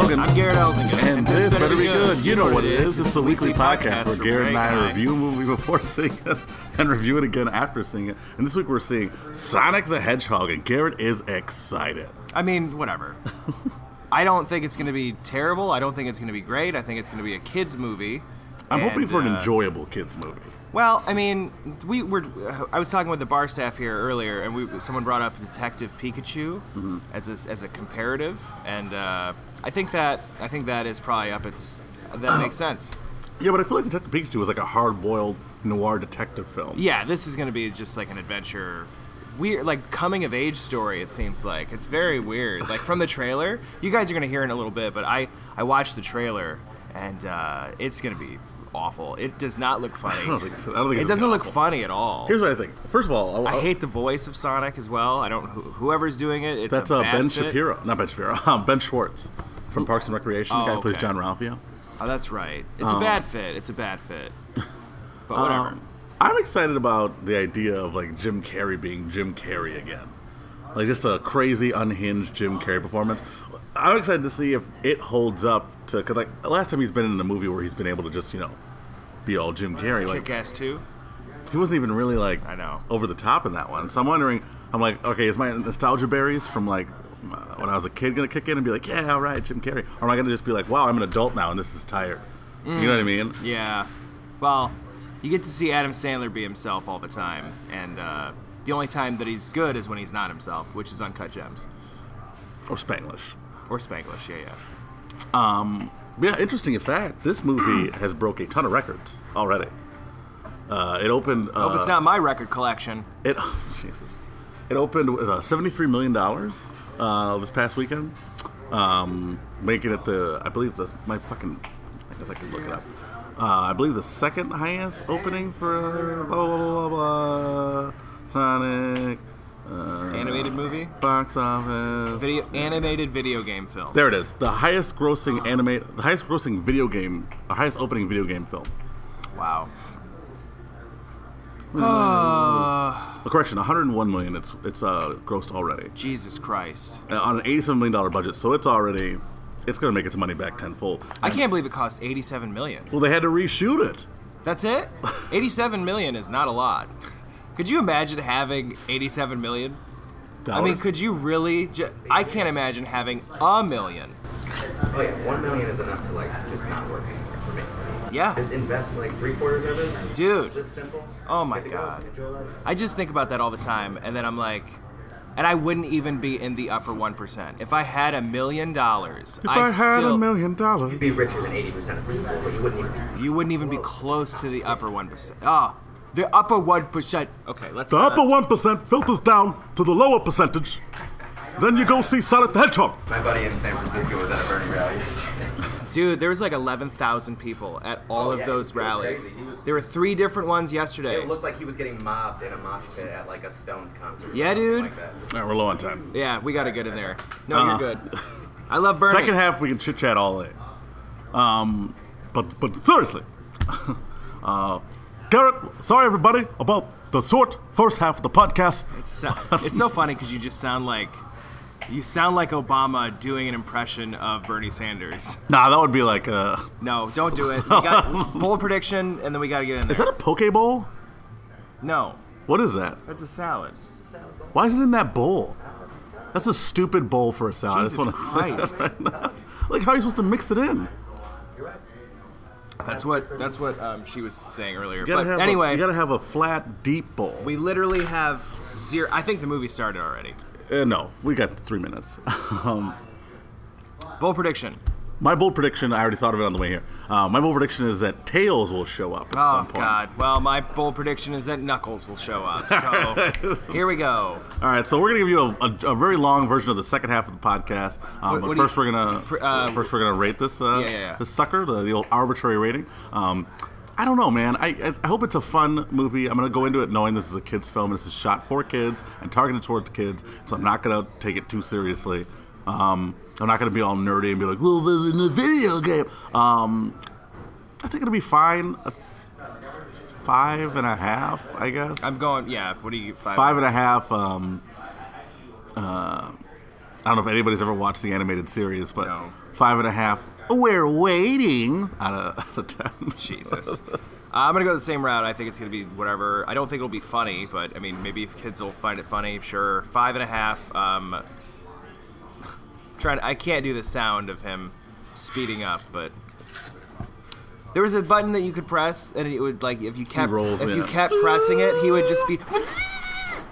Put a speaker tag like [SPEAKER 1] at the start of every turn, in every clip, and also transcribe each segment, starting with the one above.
[SPEAKER 1] Logan.
[SPEAKER 2] I'm Garrett Elzinga.
[SPEAKER 1] And this better be good. You know what it is. It's the weekly podcast where Garrett and I review a movie before seeing it and review it again after seeing it. And this week we're seeing Sonic the Hedgehog, and Garrett is excited.
[SPEAKER 2] I mean, whatever. I don't think it's going to be terrible. I don't think it's going to be great. I think it's going to be a kids movie.
[SPEAKER 1] I'm hoping
[SPEAKER 2] And,
[SPEAKER 1] for an
[SPEAKER 2] uh,
[SPEAKER 1] enjoyable kids movie.
[SPEAKER 2] Well, I mean, we were. I was talking with the bar staff here earlier, and we someone brought up Detective Pikachu
[SPEAKER 1] Mm-hmm.
[SPEAKER 2] as a, as a comparative, and uh, I think that I think that is probably up its. That makes sense.
[SPEAKER 1] Yeah, but I feel like Detective Pikachu was like a hard-boiled noir detective film.
[SPEAKER 2] Yeah, this is going to be just like an adventure, weird, like coming of age story. It seems like it's very weird. Like from the trailer, you guys are going to hear in a little bit, but I I watched the trailer, and uh, it's going to be awful. It does not look funny.
[SPEAKER 1] I don't think so. I don't think
[SPEAKER 2] it doesn't look
[SPEAKER 1] awful.
[SPEAKER 2] funny at all.
[SPEAKER 1] Here's what I think. First of all,
[SPEAKER 2] I hate the voice of Sonic as well. I don't. who- Whoever's doing it, it's
[SPEAKER 1] That's uh, Ben
[SPEAKER 2] fit.
[SPEAKER 1] Shapiro, not Ben Shapiro, Ben Schwartz from Parks and Recreation. the
[SPEAKER 2] Oh,
[SPEAKER 1] guy who plays. Jean-Ralphio.
[SPEAKER 2] Oh, that's right. It's a bad fit. It's a bad fit. But whatever.
[SPEAKER 1] Um, I'm excited about the idea of like Jim Carrey being Jim Carrey again, like just a crazy, unhinged Jim Carrey performance. I'm excited to see if it holds up to because like last time he's been in a movie where he's been able to just you know be all Jim Carrey, like
[SPEAKER 2] Kick Ass 2.
[SPEAKER 1] he wasn't even really like
[SPEAKER 2] I know.
[SPEAKER 1] over the top in that one. So I'm wondering, I'm like, okay, is my nostalgia berries from like when I was a kid gonna kick in and be like, yeah, all right, Jim Carrey, or am I gonna just be like, wow, I'm an adult now and this is tired? You know what I mean?
[SPEAKER 2] Yeah. Well, you get to see Adam Sandler be himself all the time, and uh, the only time that he's good is when he's not himself, which is Uncut Gems
[SPEAKER 1] Or Spanglish.
[SPEAKER 2] or Spanglish. Yeah, yeah.
[SPEAKER 1] Um, Yeah, interesting fact. This movie has broke a ton of records already. Uh, it opened. Uh,
[SPEAKER 2] Hope it's not my record collection.
[SPEAKER 1] It oh, Jesus. It opened with uh, seventy-three million dollars uh, this past weekend, um, making it the I believe the my fucking I guess I can look it up. Uh, I believe the second highest opening for blah blah blah blah, blah Sonic uh,
[SPEAKER 2] Animated movie,
[SPEAKER 1] box office.
[SPEAKER 2] video, animated video game film.
[SPEAKER 1] There it is. The highest grossing animate, the highest grossing video game, the highest opening video game film.
[SPEAKER 2] Wow.
[SPEAKER 1] Uh, correction, 101 million. It's it's uh, grossed already
[SPEAKER 2] Jesus Christ.
[SPEAKER 1] uh, on an 87 million dollar budget. So it's already, it's gonna make its money back tenfold.
[SPEAKER 2] I can't believe it cost 87 million.
[SPEAKER 1] Well, they had to reshoot it.
[SPEAKER 2] That's it? 87 million is not a lot. Could you imagine having 87 million? Dollars. I mean, could you really? Ju- I can't imagine having a million.
[SPEAKER 3] Oh yeah, one million is enough to like just not work anymore for me.
[SPEAKER 2] Yeah,
[SPEAKER 3] Just invest like three quarters of it.
[SPEAKER 2] dude.
[SPEAKER 3] Live simple.
[SPEAKER 2] Oh my
[SPEAKER 3] get go,
[SPEAKER 2] God. I just think about that all the time, and then I'm like, and I wouldn't even be in the upper one percent if I had a million dollars.
[SPEAKER 1] if I, had
[SPEAKER 2] still,
[SPEAKER 1] a million dollars, you'd
[SPEAKER 3] Be richer than eighty percent of people, but you wouldn't even be.
[SPEAKER 2] you wouldn't even be close to the upper one percent. Oh, the upper one percent. Okay, let's.
[SPEAKER 1] the
[SPEAKER 2] uh,
[SPEAKER 1] upper one percent filters down to the lower percentage. Then you go see Sonic the Hedgehog.
[SPEAKER 3] My buddy in San Francisco was at a Bernie rally.
[SPEAKER 2] Dude, there was like 11,000 people at all
[SPEAKER 3] Oh,
[SPEAKER 2] of
[SPEAKER 3] yeah,
[SPEAKER 2] those rallies.
[SPEAKER 3] was-
[SPEAKER 2] There were three different ones yesterday.
[SPEAKER 3] It looked like he was getting mobbed in a mosh pit at like a Stones concert.
[SPEAKER 2] Yeah, dude.
[SPEAKER 3] Like that.
[SPEAKER 1] All right, we're low on time.
[SPEAKER 2] Yeah, we got to get in there. No,
[SPEAKER 1] Uh,
[SPEAKER 2] you're good. I love Bernie.
[SPEAKER 1] Second half, we can chit chat all day. Um, but but seriously, uh, Garrett, sorry everybody about the short first half of the podcast.
[SPEAKER 2] It's so, it's so funny because you just sound like you sound like Obama doing an impression of Bernie Sanders.
[SPEAKER 1] Nah, that would be like, uh,
[SPEAKER 2] No, don't do it. We got bold prediction, and then we got to get in there.
[SPEAKER 1] is that a poke bowl?
[SPEAKER 2] no,
[SPEAKER 1] What is that?
[SPEAKER 2] that's a salad.
[SPEAKER 1] Why is it in that bowl? That's a stupid bowl for a salad.
[SPEAKER 2] Jesus
[SPEAKER 1] I just want to
[SPEAKER 2] Christ.
[SPEAKER 1] say that right now. Like, how are you supposed to mix it in?
[SPEAKER 2] That's what that's what um, she was saying earlier.
[SPEAKER 1] You gotta
[SPEAKER 2] But
[SPEAKER 1] have
[SPEAKER 2] anyway,
[SPEAKER 1] a, you gotta have a flat, deep bowl.
[SPEAKER 2] we literally have zero. I think the movie started already.
[SPEAKER 1] Uh, no, we got three minutes. um,
[SPEAKER 2] Bold prediction.
[SPEAKER 1] my bold prediction, I already thought of it on the way here. Uh, my bold prediction is that Tails will show up at
[SPEAKER 2] Oh
[SPEAKER 1] some point.
[SPEAKER 2] God! Well, my bold prediction is that Knuckles will show up. So here we go.
[SPEAKER 1] All right, so we're gonna give you a, a, a very long version of the second half of the podcast. Um,
[SPEAKER 2] What-
[SPEAKER 1] but
[SPEAKER 2] what do you-
[SPEAKER 1] first, we're gonna
[SPEAKER 2] pr- uh,
[SPEAKER 1] first we're gonna rate this uh,
[SPEAKER 2] Yeah, yeah, yeah.
[SPEAKER 1] this sucker, the, the old arbitrary rating. Um, I don't know, man. I, I hope it's a fun movie. I'm gonna go into it knowing this is a kids film. This is shot for kids and targeted towards kids, so I'm not gonna take it too seriously. Um, I'm not gonna be all nerdy and be like, "Well, this is a video game." Um, I think it'll be fine. Five and a half, I guess.
[SPEAKER 2] I'm going. Yeah. What do you? Five.
[SPEAKER 1] five and a half um, uh, I don't know if anybody's ever watched the animated series, but
[SPEAKER 2] No.
[SPEAKER 1] five and a half. We're waiting out of, out of ten.
[SPEAKER 2] Jesus. Uh, I'm gonna go the same route. I think it's gonna be whatever. I don't think it'll be funny, but I mean, maybe if kids will find it funny, sure. Five and a half. Um, trying. I can't do the sound of him speeding up, but there was a button that you could press, and it would like if you kept
[SPEAKER 1] rolls
[SPEAKER 2] if
[SPEAKER 1] in.
[SPEAKER 2] you kept pressing it, he would just be.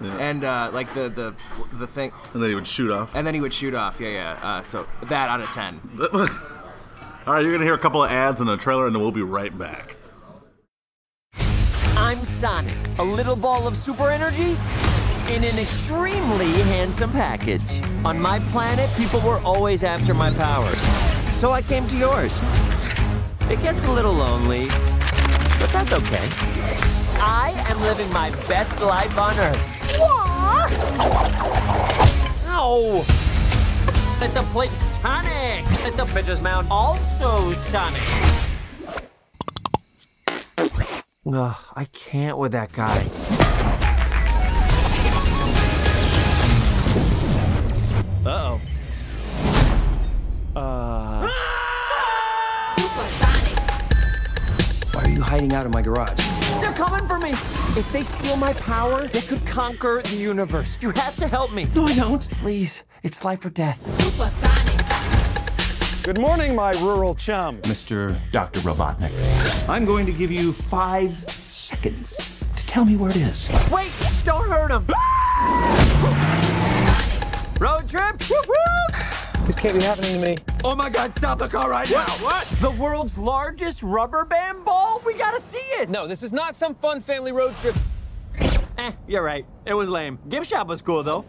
[SPEAKER 1] Yeah.
[SPEAKER 2] And uh, like the the the thing,
[SPEAKER 1] And then he would shoot off.
[SPEAKER 2] and then he would shoot off. Yeah, yeah. Uh, so that out of ten.
[SPEAKER 1] All right, you're gonna hear a couple of ads and a trailer, and then we'll be right back.
[SPEAKER 4] I'm Sonic, a little ball of super energy in an extremely handsome package. On my planet, people were always after my powers, so I came to yours. It gets a little lonely, but that's okay. I am living my best life on Earth. What? Ow! Let the plate Sonic! Let the bitches mount also Sonic! Ugh, I can't with that guy. Uh-oh. Uh... Why are you hiding out in my garage? They're coming for me! If they steal my power, they could conquer the universe. You have to help me. No, I don't. Please, it's life or death.
[SPEAKER 5] Good morning, my rural chum.
[SPEAKER 6] Mr. Dr. Robotnik. I'm going to give you five seconds to tell me where it is.
[SPEAKER 4] Wait! Don't hurt him! Ah! Road trip? Whoop, whoop.
[SPEAKER 5] This can't be happening to me.
[SPEAKER 4] Oh my god, stop the car right now! What? The world's largest rubber band ball? We gotta see it!
[SPEAKER 5] No, this is not some fun family road trip.
[SPEAKER 4] Eh, you're right. It was lame. Gift shop was cool though.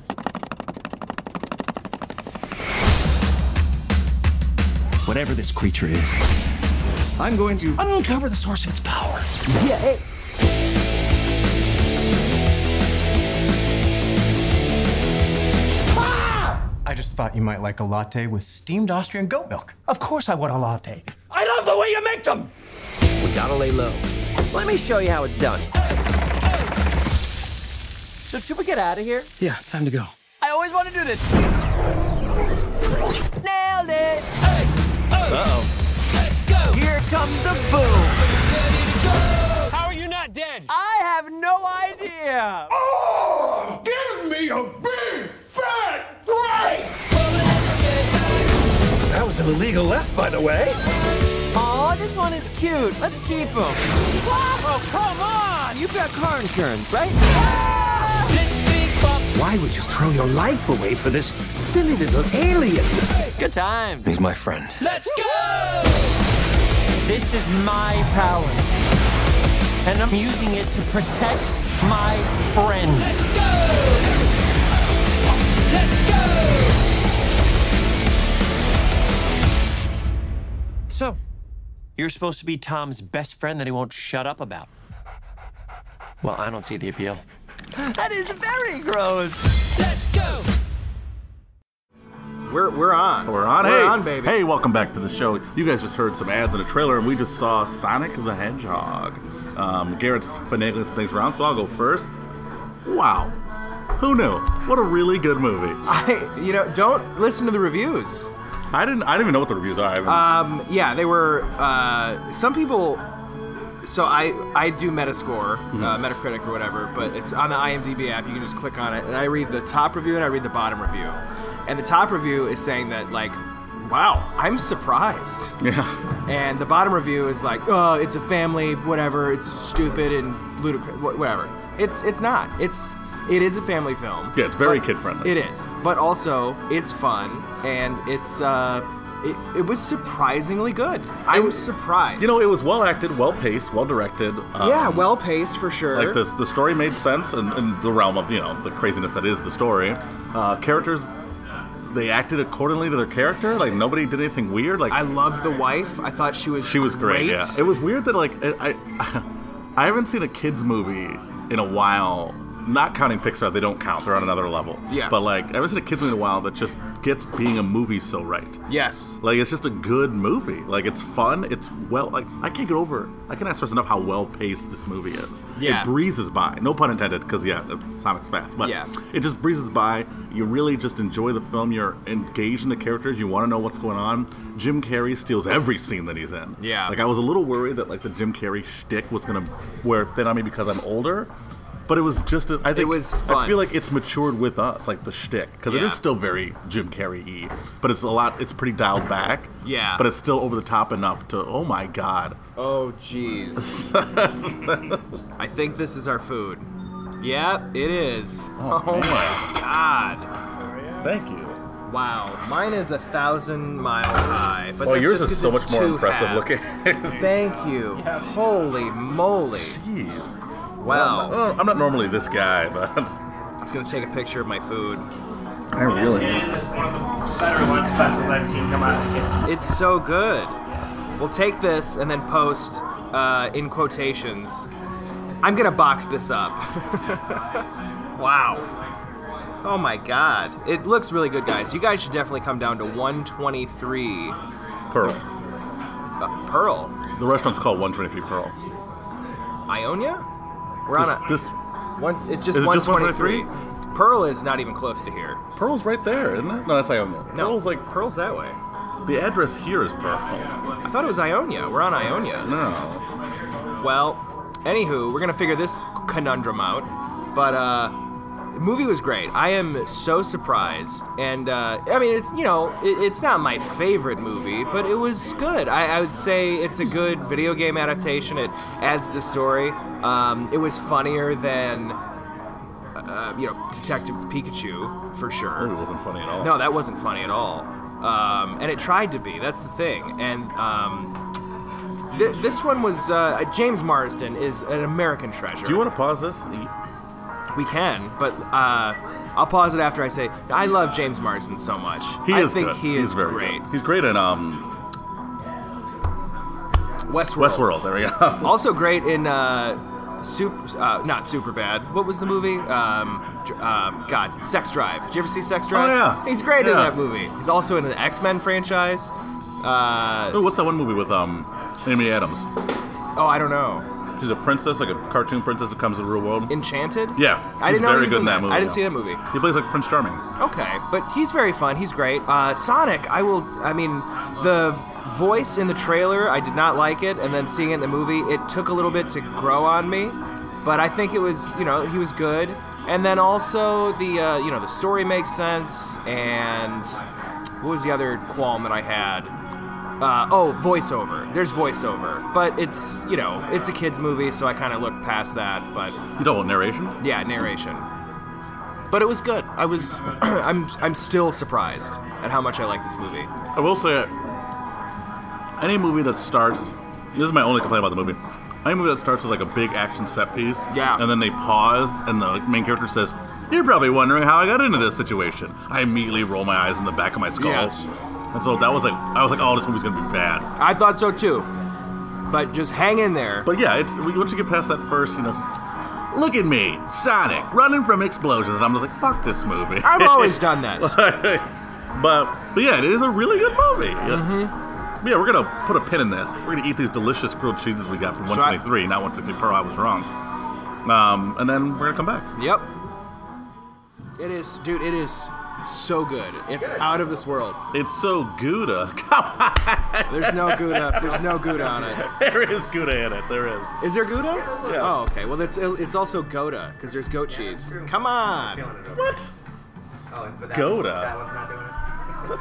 [SPEAKER 6] Whatever this creature is, I'm going to uncover the source of its power.
[SPEAKER 4] Yeah, hey.
[SPEAKER 6] I just thought you might like a latte with steamed Austrian goat milk. Of course I want a latte. I love the way you make them!
[SPEAKER 4] We gotta lay low. Let me show you how it's done. So should we get out of here?
[SPEAKER 6] Yeah, time to go.
[SPEAKER 4] I always want to do this. Nailed it! Uh-oh. Let's go! Here comes the boom!
[SPEAKER 5] How are you not dead?
[SPEAKER 4] I have no idea!
[SPEAKER 5] Oh, give me a That was an left, by the way.
[SPEAKER 4] Aw, this one is cute. Let's keep him. Oh, come on! You've got car insurance, right?
[SPEAKER 6] Why would you throw your life away for this silly little alien?
[SPEAKER 4] Good time.
[SPEAKER 6] He's my friend.
[SPEAKER 4] Let's go! This is my power. And I'm using it to protect my friends. So, you're supposed to be Tom's best friend that he won't shut up about. Well, I don't see the appeal. That is very gross. Let's go!
[SPEAKER 2] We're we're on.
[SPEAKER 1] We're on.
[SPEAKER 2] We're
[SPEAKER 1] hey,
[SPEAKER 2] on, baby.
[SPEAKER 1] Hey, welcome back to the show. You guys just heard some ads in a trailer, and we just saw Sonic the Hedgehog. Um, Garrett's finagling some things around, so I'll go first. Wow, who knew? What a really good movie.
[SPEAKER 2] I, you know, don't listen to the reviews.
[SPEAKER 1] I didn't. I didn't even know what the reviews are.
[SPEAKER 2] Um, yeah, they were. Uh, some people. So I I do Metascore, uh, Metacritic or whatever, but it's on the IMDb app. You can just click on it, and I read the top review and I read the bottom review. And the top review is saying that like, wow, I'm surprised.
[SPEAKER 1] yeah.
[SPEAKER 2] And the bottom review is like, oh, it's a family, whatever, it's stupid and ludicrous, whatever. It's it's not. It's it is a family film.
[SPEAKER 1] Yeah, it's very kid-friendly.
[SPEAKER 2] It is, but also it's fun and it's uh, it, it was surprisingly good. I was surprised.
[SPEAKER 1] You know, it was well acted, well paced, well directed. Um,
[SPEAKER 2] yeah, well paced for sure.
[SPEAKER 1] Like the the story made sense in, in the realm of you know the craziness that is the story. Uh, characters, they acted accordingly to their character. Like nobody did anything weird. Like
[SPEAKER 2] I loved the wife. I thought she was
[SPEAKER 1] She was great. Yeah, it was weird that like I, I, I haven't seen a kids movie in a while not counting Pixar, they don't count. They're on another level.
[SPEAKER 2] Yes.
[SPEAKER 1] But like, I haven't seen a kids movie in a while that just gets being a movie so right.
[SPEAKER 2] Yes.
[SPEAKER 1] Like it's just a good movie. Like it's fun. It's well. Like I can't get over. I can't stress enough how well paced this movie is.
[SPEAKER 2] Yeah.
[SPEAKER 1] It breezes by. No pun intended, because yeah, Sonic's fast. But
[SPEAKER 2] Yeah.
[SPEAKER 1] it just breezes by. You really just enjoy the film. You're engaged in the characters. You want to know what's going on. Jim Carrey steals every scene that he's in.
[SPEAKER 2] Yeah.
[SPEAKER 1] Like I was a little worried that like the Jim Carrey shtick was gonna wear thin on me because I'm older. But it was just, a, I think,
[SPEAKER 2] was
[SPEAKER 1] I feel like it's matured with us, like the shtick, because it
[SPEAKER 2] Yeah.
[SPEAKER 1] is still very Jim Carrey-y, but it's a lot, it's pretty dialed back.
[SPEAKER 2] Yeah.
[SPEAKER 1] But it's still over the top enough to, oh my god.
[SPEAKER 2] Oh, jeez. I think this is our food. Yep, it is. Oh, oh my god.
[SPEAKER 1] Thank you.
[SPEAKER 2] Wow. Mine is a thousand miles high. But
[SPEAKER 1] Oh,
[SPEAKER 2] that's
[SPEAKER 1] yours
[SPEAKER 2] just
[SPEAKER 1] is
[SPEAKER 2] 'cause
[SPEAKER 1] so much more impressive
[SPEAKER 2] halves.
[SPEAKER 1] looking.
[SPEAKER 2] Thank you. Holy moly.
[SPEAKER 1] Jeez.
[SPEAKER 2] Wow.
[SPEAKER 1] Oh, I'm not normally this guy, but
[SPEAKER 2] I'm just gonna take a picture of my food.
[SPEAKER 1] I really.
[SPEAKER 7] one of the better lunch specials I've seen come out of the kitchen.
[SPEAKER 2] It's so good. We'll take this and then post uh, in quotations. I'm gonna box this up. wow. Oh my god. It looks really good, guys. You guys should definitely come down to 123
[SPEAKER 1] Pearl.
[SPEAKER 2] uh, Pearl.
[SPEAKER 1] The restaurant's called 123 Pearl.
[SPEAKER 2] Ionia? We're on a.
[SPEAKER 1] This
[SPEAKER 2] One, it's just
[SPEAKER 1] Is it just
[SPEAKER 2] 123. Pearl is not even close to here.
[SPEAKER 1] Pearl's right there, isn't it? No, that's Ionia.
[SPEAKER 2] No,
[SPEAKER 1] Pearl's like
[SPEAKER 2] Pearl's that way.
[SPEAKER 1] the address here is Pearl.
[SPEAKER 2] I thought it was Ionia. We're on Ionia.
[SPEAKER 1] No.
[SPEAKER 2] Well, anywho, we're gonna figure this conundrum out. But uh, the movie was great. I am so surprised, and uh, I mean, it's you know, it, it's not my favorite movie, but it was good. I, I would say it's a good video game adaptation. It adds to the story. Um, it was funnier than. Uh, you know, Detective Pikachu for sure.
[SPEAKER 1] It wasn't funny at all.
[SPEAKER 2] No, that wasn't funny at all. Um, and it tried to be. That's the thing. And um, th- this one was uh, James Marsden is an American treasure.
[SPEAKER 1] Do you want to pause this?
[SPEAKER 2] We can, but uh, I'll pause it after I say I love James Marsden so much.
[SPEAKER 1] He
[SPEAKER 2] I
[SPEAKER 1] is
[SPEAKER 2] think
[SPEAKER 1] good.
[SPEAKER 2] he
[SPEAKER 1] He's
[SPEAKER 2] is
[SPEAKER 1] very
[SPEAKER 2] great.
[SPEAKER 1] Good. He's great in um
[SPEAKER 2] Westworld.
[SPEAKER 1] Westworld. There we go.
[SPEAKER 2] Also great in uh, super, uh, not super bad. What was the movie? Um, um, God, Sex Drive. Did you ever see Sex Drive?
[SPEAKER 1] Oh, yeah.
[SPEAKER 2] He's great in that movie. He's also in the X Men franchise. Uh,
[SPEAKER 1] Oh, what's that one movie with um Amy Adams?
[SPEAKER 2] oh, I don't know.
[SPEAKER 1] She's a princess, like a cartoon princess that comes to the real world.
[SPEAKER 2] Enchanted?
[SPEAKER 1] Yeah,
[SPEAKER 2] I
[SPEAKER 1] he's
[SPEAKER 2] didn't know
[SPEAKER 1] very
[SPEAKER 2] he was
[SPEAKER 1] good
[SPEAKER 2] in
[SPEAKER 1] that. movie,
[SPEAKER 2] I didn't
[SPEAKER 1] yeah.
[SPEAKER 2] see that movie.
[SPEAKER 1] He plays like Prince Charming.
[SPEAKER 2] Okay, but he's very fun. He's great. Uh, Sonic, I will. I mean, the voice in the trailer, I did not like it, and then seeing it in the movie, it took a little bit to grow on me. But I think it was, you know, he was good. And then also the, uh, you know, the story makes sense. And what was the other qualm that I had? Uh, oh, voiceover. There's voiceover, but it's, you know, it's a kids movie, so I kind of looked past that. But
[SPEAKER 1] You know what narration?
[SPEAKER 2] yeah, narration. But it was good. I was I'm I'm still surprised at how much I like this movie.
[SPEAKER 1] I will say, any movie that starts, this is my only complaint about the movie. Any movie that starts with like a big action set piece,
[SPEAKER 2] Yeah.
[SPEAKER 1] and then they pause, and the main character says, "You're probably wondering how I got into this situation." I immediately roll my eyes in the back of my skull,
[SPEAKER 2] Yes.
[SPEAKER 1] And so that was like, I was like, "Oh, this movie's gonna be bad."
[SPEAKER 2] I thought so too. But just hang in there.
[SPEAKER 1] But yeah, it's once you get past that first, you know, look at me, Sonic, running from explosions, and I'm just like, "Fuck this movie."
[SPEAKER 2] I've always done this.
[SPEAKER 1] but but yeah, it is a really good movie. Yeah. Yeah, we're gonna put a pin in this. We're gonna eat these delicious grilled cheeses we got from
[SPEAKER 2] So I-
[SPEAKER 1] 123, not 123 Pearl. I was wrong. Um, and then we're gonna come back.
[SPEAKER 2] Yep. It is, dude. It is so good. It's out of this world.
[SPEAKER 1] It's so Gouda. Come on,
[SPEAKER 2] There's no Gouda. There's no Gouda on it.
[SPEAKER 1] there is Gouda in it. There is.
[SPEAKER 2] Is there Gouda?
[SPEAKER 1] Yeah.
[SPEAKER 2] Oh, okay. Well, it's it's also Gouda because there's goat cheese. Come on.
[SPEAKER 1] What?
[SPEAKER 3] Oh, but that,
[SPEAKER 1] Gouda.
[SPEAKER 3] That one's not doing it.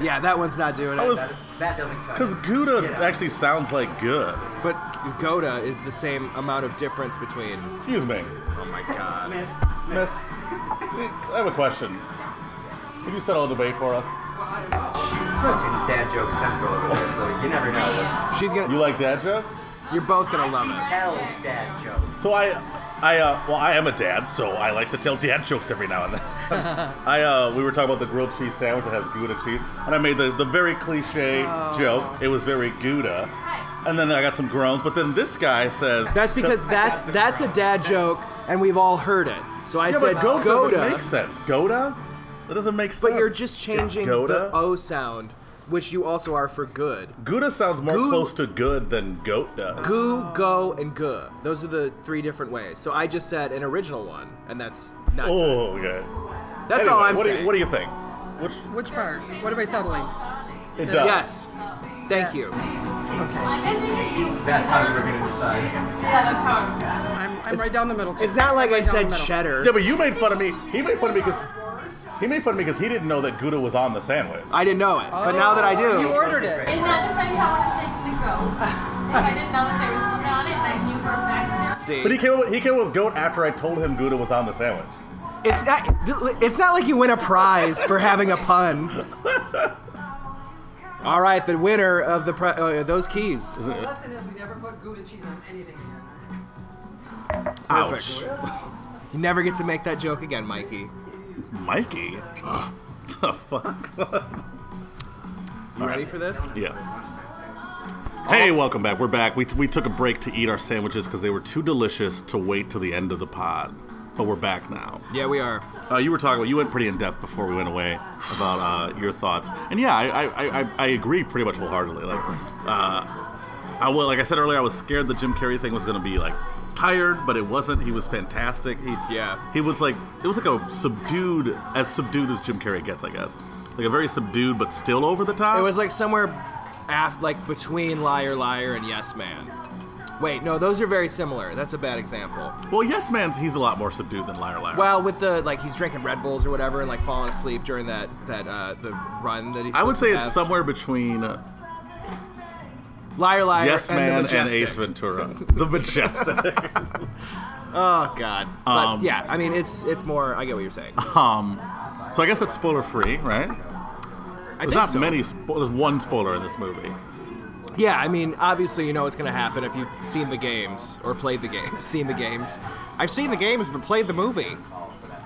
[SPEAKER 2] Yeah, that one's not doing it.
[SPEAKER 1] Was
[SPEAKER 3] That, that doesn't cut.
[SPEAKER 1] because
[SPEAKER 3] it.
[SPEAKER 1] Gouda
[SPEAKER 3] Get out.
[SPEAKER 1] actually sounds like good.
[SPEAKER 2] But Gouda is the same amount of difference between.
[SPEAKER 1] Excuse me,
[SPEAKER 2] Oh my god.
[SPEAKER 3] Miss.
[SPEAKER 1] Miss. I have a question. Can you settle a debate for us?
[SPEAKER 3] She's supposed dad joke central over there, so you never know what
[SPEAKER 2] She's gonna.
[SPEAKER 1] You like dad jokes?
[SPEAKER 2] You're both gonna love it.
[SPEAKER 3] tells dad jokes.
[SPEAKER 1] So I, I, uh, well, I am a dad, so I like to tell dad jokes every now and then. I, uh, we were talking about the grilled cheese sandwich that has Gouda cheese, and I made the, the very cliche joke. It was very Gouda, and then I got some groans. But then this guy says,
[SPEAKER 2] That's because that's that's a dad joke, and we've all heard it. So I
[SPEAKER 1] yeah,
[SPEAKER 2] said
[SPEAKER 1] but goat
[SPEAKER 2] Goda,
[SPEAKER 1] doesn't make sense. Goda? That doesn't make sense.
[SPEAKER 2] but you're just changing the O sound, which you also are for good.
[SPEAKER 1] Gouda sounds more
[SPEAKER 2] Goo-
[SPEAKER 1] close to good than goat does.
[SPEAKER 2] Goo, go, and guh. Those are the three different ways. So I just said an original one, and that's not. Oh, good.
[SPEAKER 1] Oh, okay.
[SPEAKER 2] That's
[SPEAKER 1] Anyway,
[SPEAKER 2] all I'm
[SPEAKER 1] what Do
[SPEAKER 2] saying.
[SPEAKER 1] you, what do you think? Which
[SPEAKER 8] Which part? What am I settling?
[SPEAKER 1] it does.
[SPEAKER 2] Yes. Thank you.
[SPEAKER 9] I guess you could.
[SPEAKER 3] That's how you were gonna decide.
[SPEAKER 9] Yeah, that's how I'm saying.
[SPEAKER 8] I'm, I'm right down the middle. Too.
[SPEAKER 2] It's not like
[SPEAKER 8] I'm
[SPEAKER 2] I
[SPEAKER 8] right down the
[SPEAKER 2] said
[SPEAKER 8] middle.
[SPEAKER 2] cheddar.
[SPEAKER 1] Yeah, but you made fun of me. He made fun of me because he made fun of me because he didn't know that Gouda was on the sandwich.
[SPEAKER 2] I didn't know it, but now that I do,
[SPEAKER 8] You ordered it.
[SPEAKER 9] In that defense, I want to take the if I didn't know that there was Gouda on it, and I knew for a fact.
[SPEAKER 2] see.
[SPEAKER 1] But he came up with, he came up with goat after I told him Gouda was on the sandwich.
[SPEAKER 2] It's not. It's not like you win a prize for having a pun. All right, the winner of the pri- uh, those keys.
[SPEAKER 8] The lesson is we never put Gouda cheese on anything again.
[SPEAKER 1] Ouch.
[SPEAKER 2] You never get to make that joke again, Mikey.
[SPEAKER 1] Mikey. the fuck?
[SPEAKER 2] You ready for this?
[SPEAKER 1] Yeah. Hey, welcome back. We're back. We, we took a break to eat our sandwiches because they were too delicious to wait till the end of the pod. But we're back now.
[SPEAKER 2] Yeah, we are.
[SPEAKER 1] Uh, you were talking about you went pretty in depth before we went away about uh, your thoughts, and yeah, I, I, I, I agree pretty much wholeheartedly. Like, uh, I will, like I said earlier, I was scared the Jim Carrey thing was going to be like tired, but it wasn't. He was fantastic. He,
[SPEAKER 2] Yeah.
[SPEAKER 1] he was like it was like a subdued, as subdued as Jim Carrey gets, I guess. Like a very subdued, but still over the top.
[SPEAKER 2] It was like somewhere, af- like between Liar Liar and Yes Man. Wait, no, those are very similar. That's a bad example.
[SPEAKER 1] well, Yes Man's he's a lot more subdued than Liar Liar.
[SPEAKER 2] Well, with the like he's drinking Red Bulls or whatever and like falling asleep during that that uh, the run that he's.
[SPEAKER 1] I would say it's
[SPEAKER 2] have.
[SPEAKER 1] somewhere between uh,
[SPEAKER 2] Liar Liar
[SPEAKER 1] Yes
[SPEAKER 2] and the
[SPEAKER 1] Man and Ace Ventura. the Majestic.
[SPEAKER 2] Oh God. But
[SPEAKER 1] Um,
[SPEAKER 2] yeah, I mean it's it's more. I get what you're saying.
[SPEAKER 1] um, so I guess it's spoiler free, right?
[SPEAKER 2] I
[SPEAKER 1] There's not
[SPEAKER 2] so.
[SPEAKER 1] many. Spo- there's one spoiler in this movie.
[SPEAKER 2] Yeah, I mean, obviously, you know what's going to happen if you've seen the games or played the games. Seen the games. I've seen the games, but played the movie.